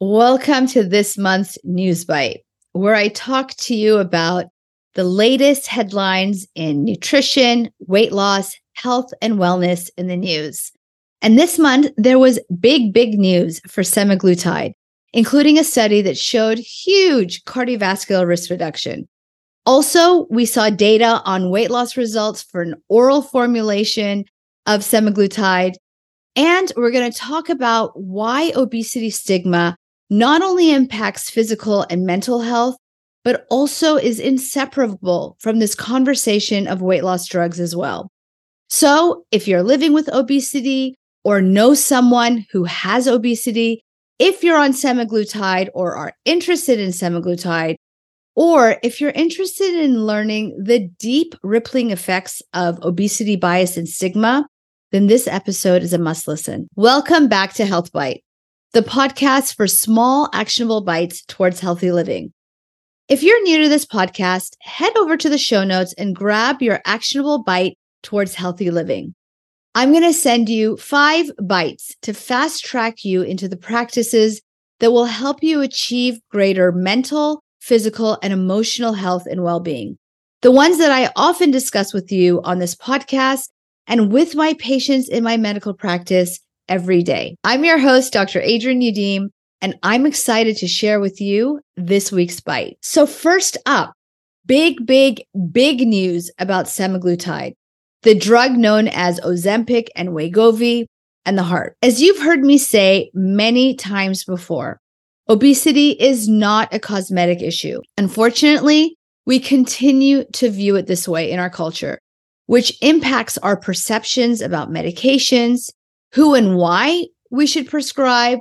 Welcome to this month's News Bite, where I talk to you about the latest headlines in nutrition, weight loss, health, and wellness in the news. And this month, there was big, big news for semaglutide, including a study that showed huge cardiovascular risk reduction. Also, we saw data on weight loss results for an oral formulation of semaglutide. And we're going to talk about why obesity stigma not only impacts physical and mental health, but also is inseparable from this conversation of weight loss drugs as well. So, if you're living with obesity or know someone who has obesity, if you're on semaglutide or are interested in semaglutide, or if you're interested in learning the deep rippling effects of obesity bias and stigma, then this episode is a must listen. Welcome back to Health Bite, the podcast for small, actionable bites towards healthy living. If you're new to this podcast, head over to the show notes and grab your actionable bite towards healthy living. I'm going to send you five bites to fast track you into the practices that will help you achieve greater mental, physical, and emotional health and well being. The ones that I often discuss with you on this podcast and with my patients in my medical practice every day. I'm your host, Dr. Adrienne Youdim, and I'm excited to share with you this week's bite. So, first up, big, big, big news about semaglutide, the drug known as Ozempic and Wegovy and the heart. As you've heard me say many times before, obesity is not a cosmetic issue. Unfortunately, we continue to view it this way in our culture, which impacts our perceptions about medications, who and why we should prescribe,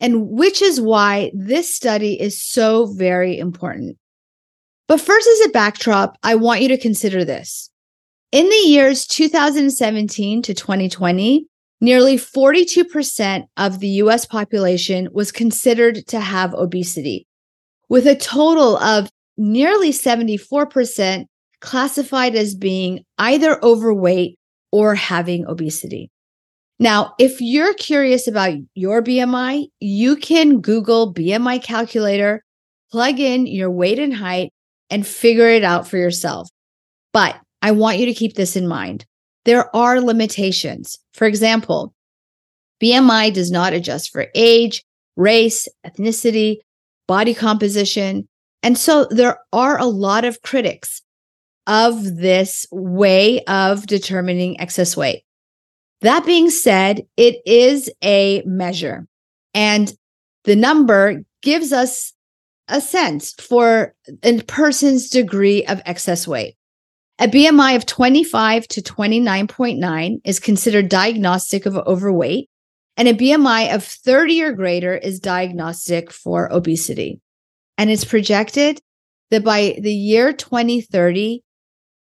and which is why this study is so very important. But first, as a backdrop, I want you to consider this. In the years 2017 to 2020, nearly 42% of the US population was considered to have obesity, with a total of nearly 74% classified as being either overweight or having obesity. Now, if you're curious about your BMI, you can Google BMI calculator, plug in your weight and height, and figure it out for yourself. But I want you to keep this in mind. There are limitations. For example, BMI does not adjust for age, race, ethnicity, body composition. And so there are a lot of critics of this way of determining excess weight. That being said, it is a measure and the number gives us a sense for a person's degree of excess weight. A BMI of 25 to 29.9 is considered diagnostic of overweight, and a BMI of 30 or greater is diagnostic for obesity. And it's projected that by the year 2030,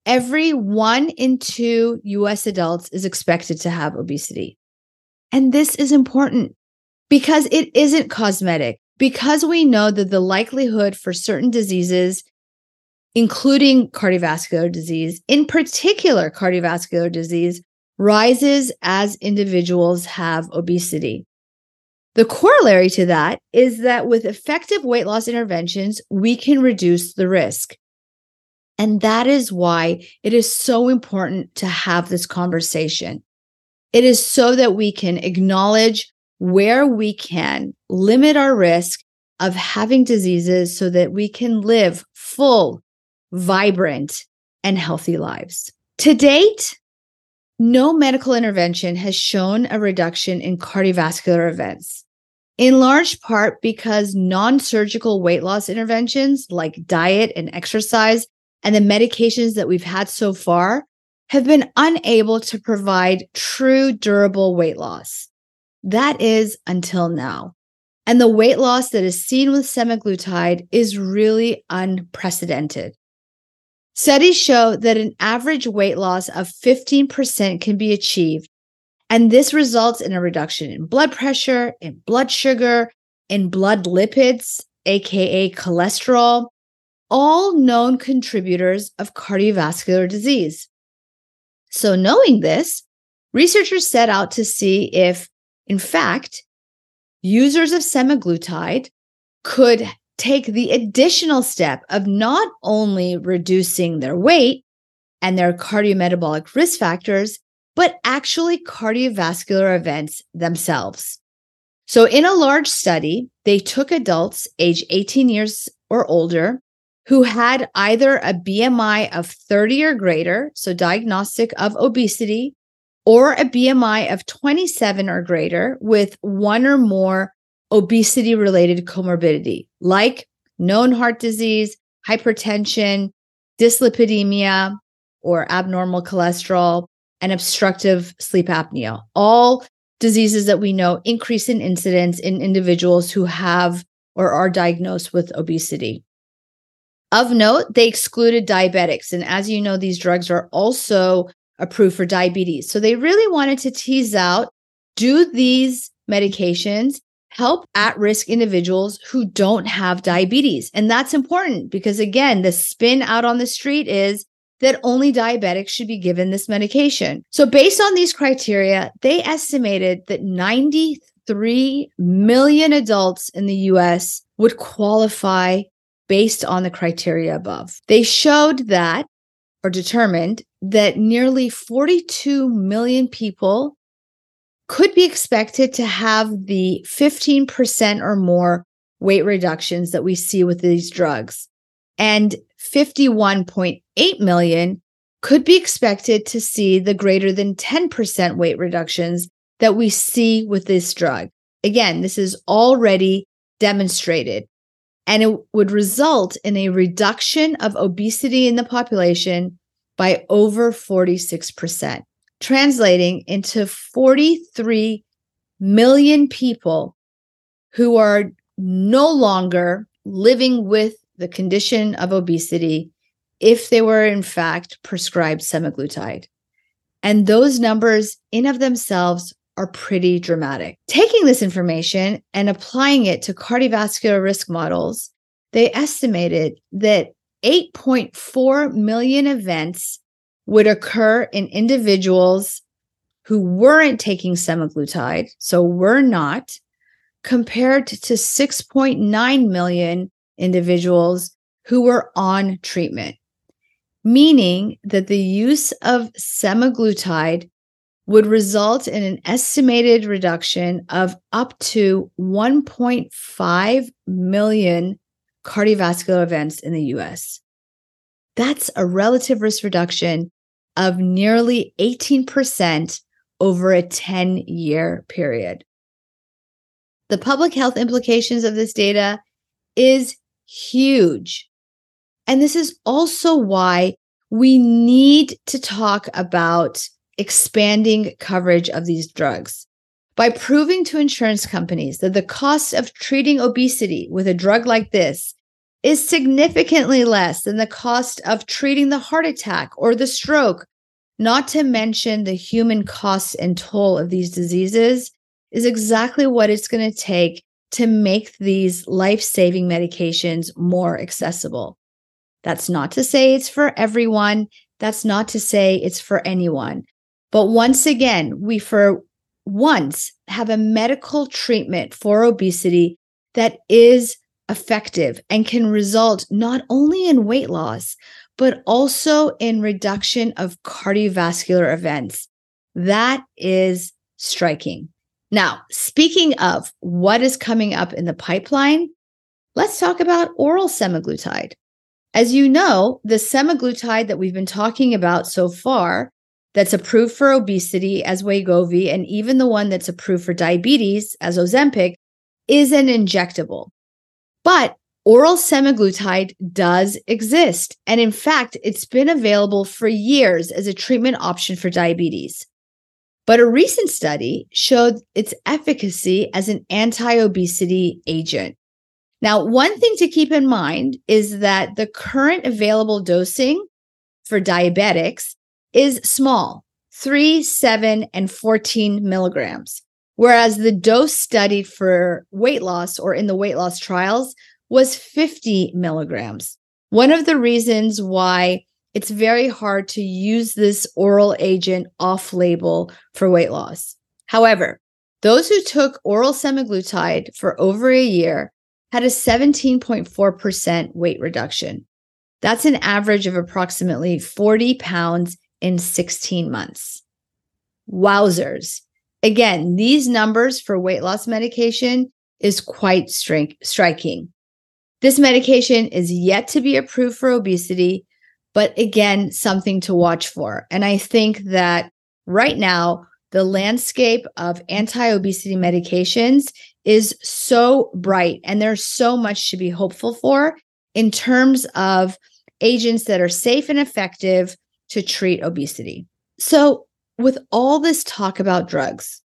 every one in two US adults is expected to have obesity. And this is important because it isn't cosmetic, because we know that the likelihood for certain diseases, including cardiovascular disease, in particular cardiovascular disease, rises as individuals have obesity. The corollary to that is that with effective weight loss interventions, we can reduce the risk. And that is why it is so important to have this conversation. It is so that we can acknowledge where we can limit our risk of having diseases so that we can live full, vibrant, and healthy lives. To date, no medical intervention has shown a reduction in cardiovascular events, in large part because non surgical weight loss interventions like diet and exercise and the medications that we've had so far have been unable to provide true durable weight loss. That is until now. And the weight loss that is seen with semaglutide is really unprecedented. Studies show that an average weight loss of 15% can be achieved. And this results in a reduction in blood pressure, in blood sugar, in blood lipids, AKA cholesterol, all known contributors of cardiovascular disease. So, knowing this, researchers set out to see if, in fact, users of semaglutide could take the additional step of not only reducing their weight and their cardiometabolic risk factors, but actually cardiovascular events themselves. So, in a large study, they took adults age 18 years or older who had either a BMI of 30 or greater, so diagnostic of obesity, or a BMI of 27 or greater with one or more obesity related comorbidity, like known heart disease, hypertension, dyslipidemia, or abnormal cholesterol, and obstructive sleep apnea. All diseases that we know increase in incidence in individuals who have or are diagnosed with obesity. Of note, they excluded diabetics. And as you know, these drugs are also approved for diabetes. So they really wanted to tease out do these medications help at risk individuals who don't have diabetes? And that's important because, again, the spin out on the street is that only diabetics should be given this medication. So, based on these criteria, they estimated that 93 million adults in the US would qualify based on the criteria above. They showed that or determined that nearly 42 million people could be expected to have the 15% or more weight reductions that we see with these drugs. And 51.8 million could be expected to see the greater than 10% weight reductions that we see with this drug. Again, this is already demonstrated, and it would result in a reduction of obesity in the population by over 46%, translating into 43 million people who are no longer living with the condition of obesity if they were in fact prescribed semaglutide. And those numbers in of themselves are pretty dramatic. Taking this information and applying it to cardiovascular risk models, they estimated that 8.4 million events would occur in individuals who weren't taking semaglutide, so were not, compared to 6.9 million individuals who were on treatment, meaning that the use of semaglutide would result in an estimated reduction of up to 1.5 million cardiovascular events in the US. That's a relative risk reduction of nearly 18% over a 10 year period. The public health implications of this data is huge. And this is also why we need to talk about expanding coverage of these drugs. By proving to insurance companies that the cost of treating obesity with a drug like this is significantly less than the cost of treating the heart attack or the stroke, not to mention the human cost and toll of these diseases, is exactly what it's going to take to make these life saving medications more accessible. That's not to say it's for everyone. That's not to say it's for anyone. But once again, we for once have a medical treatment for obesity that is effective and can result not only in weight loss, but also in reduction of cardiovascular events. That is striking. Now, speaking of what is coming up in the pipeline, let's talk about oral semaglutide. As you know, the semaglutide that we've been talking about so far, that's approved for obesity as Wegovy, and even the one that's approved for diabetes as Ozempic, is an injectable. But oral semaglutide does exist. And in fact, it's been available for years as a treatment option for diabetes. But a recent study showed its efficacy as an anti obesity agent. Now, one thing to keep in mind is that the current available dosing for diabetics is small 3, 7, and 14 milligrams, whereas the dose studied for weight loss or in the weight loss trials was 50 milligrams. One of the reasons why it's very hard to use this oral agent off label for weight loss. However, Those who took oral semaglutide for over a year had a 17.4% weight reduction. That's an average of approximately 40 pounds in 16 months. Wowzers. Again, these numbers for weight loss medication is quite stri- striking. This medication is yet to be approved for obesity, but again, something to watch for. And I think that right now, the landscape of anti obesity medications is so bright and there's so much to be hopeful for in terms of agents that are safe and effective to treat obesity. So, with all this talk about drugs,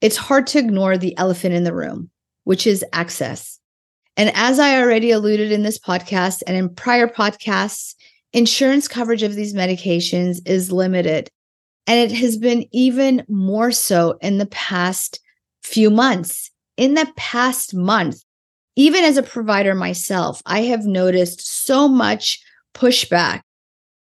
it's hard to ignore the elephant in the room, which is access. And as I already alluded in this podcast and in prior podcasts, insurance coverage of these medications is limited. And it has been even more so in the past few months. In the past month, even as a provider myself, I have noticed so much pushback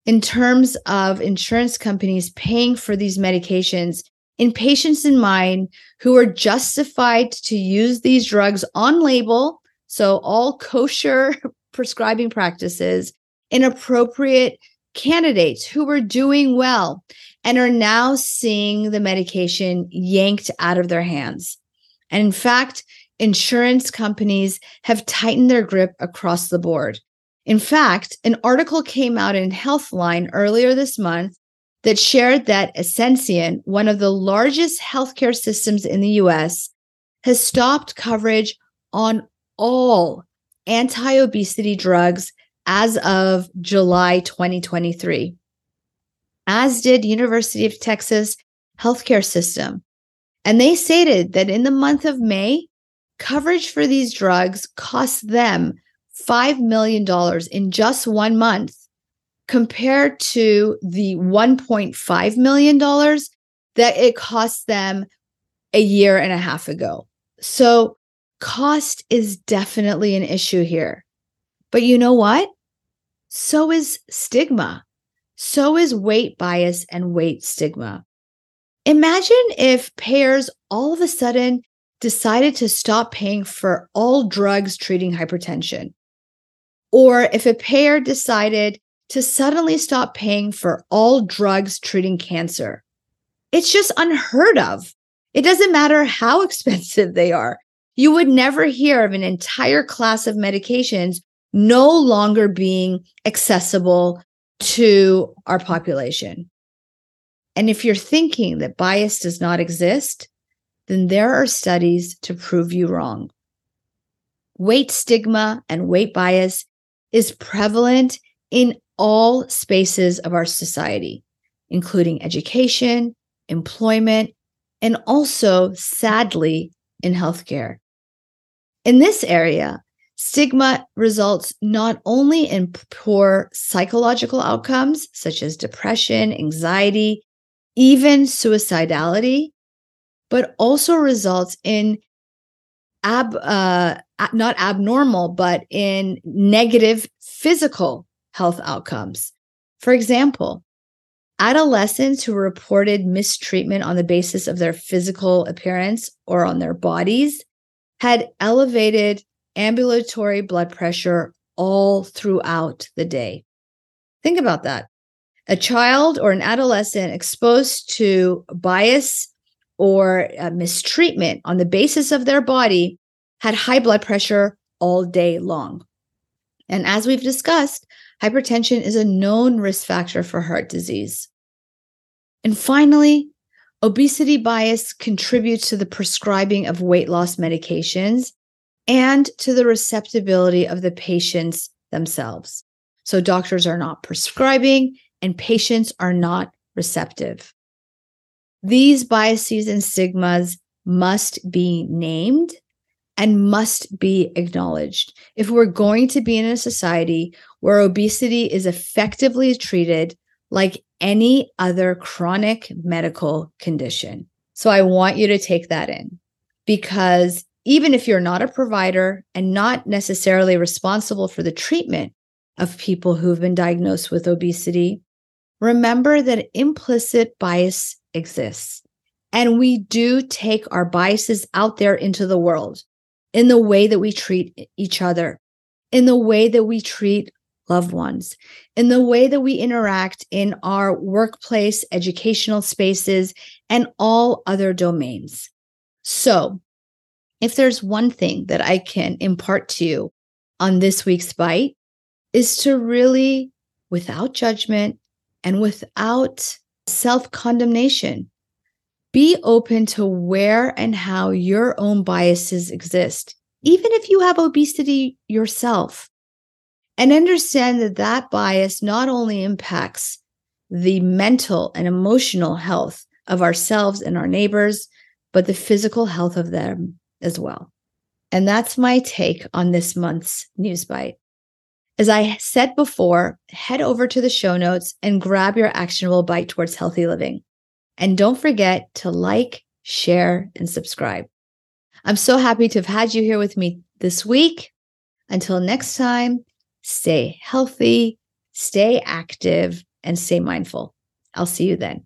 in terms of insurance companies paying for these medications in patients in mind who are justified to use these drugs on label. So, all kosher prescribing practices, inappropriate candidates who were doing well and are now seeing the medication yanked out of their hands. And in fact, insurance companies have tightened their grip across the board. In fact, an article came out in Healthline earlier this month that shared that Ascension, one of the largest healthcare systems in the US, has stopped coverage on all anti obesity drugs as of July 2023, as did University of Texas Healthcare System. And they stated that in the month of May, coverage for these drugs cost them $5 million in just one month compared to the $1.5 million that it cost them a year and a half ago. So, cost is definitely an issue here. But you know what? So is stigma. So is weight bias and weight stigma. Imagine if payers all of a sudden decided to stop paying for all drugs treating hypertension. Or if a payer decided to suddenly stop paying for all drugs treating cancer. It's just unheard of. It doesn't matter how expensive they are. You would never hear of an entire class of medications no longer being accessible to our population. And if you're thinking that bias does not exist, then there are studies to prove you wrong. Weight stigma and weight bias is prevalent in all spaces of our society, including education, employment, and also, sadly, in healthcare. In this area, stigma results not only in poor psychological outcomes, such as depression, anxiety, even suicidality, but also results in ab, uh, not abnormal, but in negative physical health outcomes. For example, adolescents who reported mistreatment on the basis of their physical appearance or on their bodies had elevated ambulatory blood pressure all throughout the day. Think about that. A child or an adolescent exposed to bias or mistreatment on the basis of their body had high blood pressure all day long. And as we've discussed, hypertension is a known risk factor for heart disease. And finally, obesity bias contributes to the prescribing of weight loss medications and to the receptibility of the patients themselves. So doctors are not prescribing and patients are not receptive. These biases and stigmas must be named and must be acknowledged. If we're going to be in a society where obesity is effectively treated like any other chronic medical condition. So I want you to take that in because even if you're not a provider and not necessarily responsible for the treatment of people who've been diagnosed with obesity, remember that implicit bias exists And we do take our biases out there into the world in the way that we treat each other, in the way that we treat loved ones, in the way that we interact in our workplace, educational spaces, and all other domains. So, if there's one thing that I can impart to you on this week's bite, is to really, without judgment and without self condemnation, be open to where and how your own biases exist, even if you have obesity yourself. And understand that that bias not only impacts the mental and emotional health of ourselves and our neighbors, but the physical health of them as well. And that's my take on this month's News Bite. As I said before, head over to the show notes and grab your actionable bite towards healthy living. And don't forget to like, share, and subscribe. I'm so happy to have had you here with me this week. Until next time, stay healthy, stay active, and stay mindful. I'll see you then.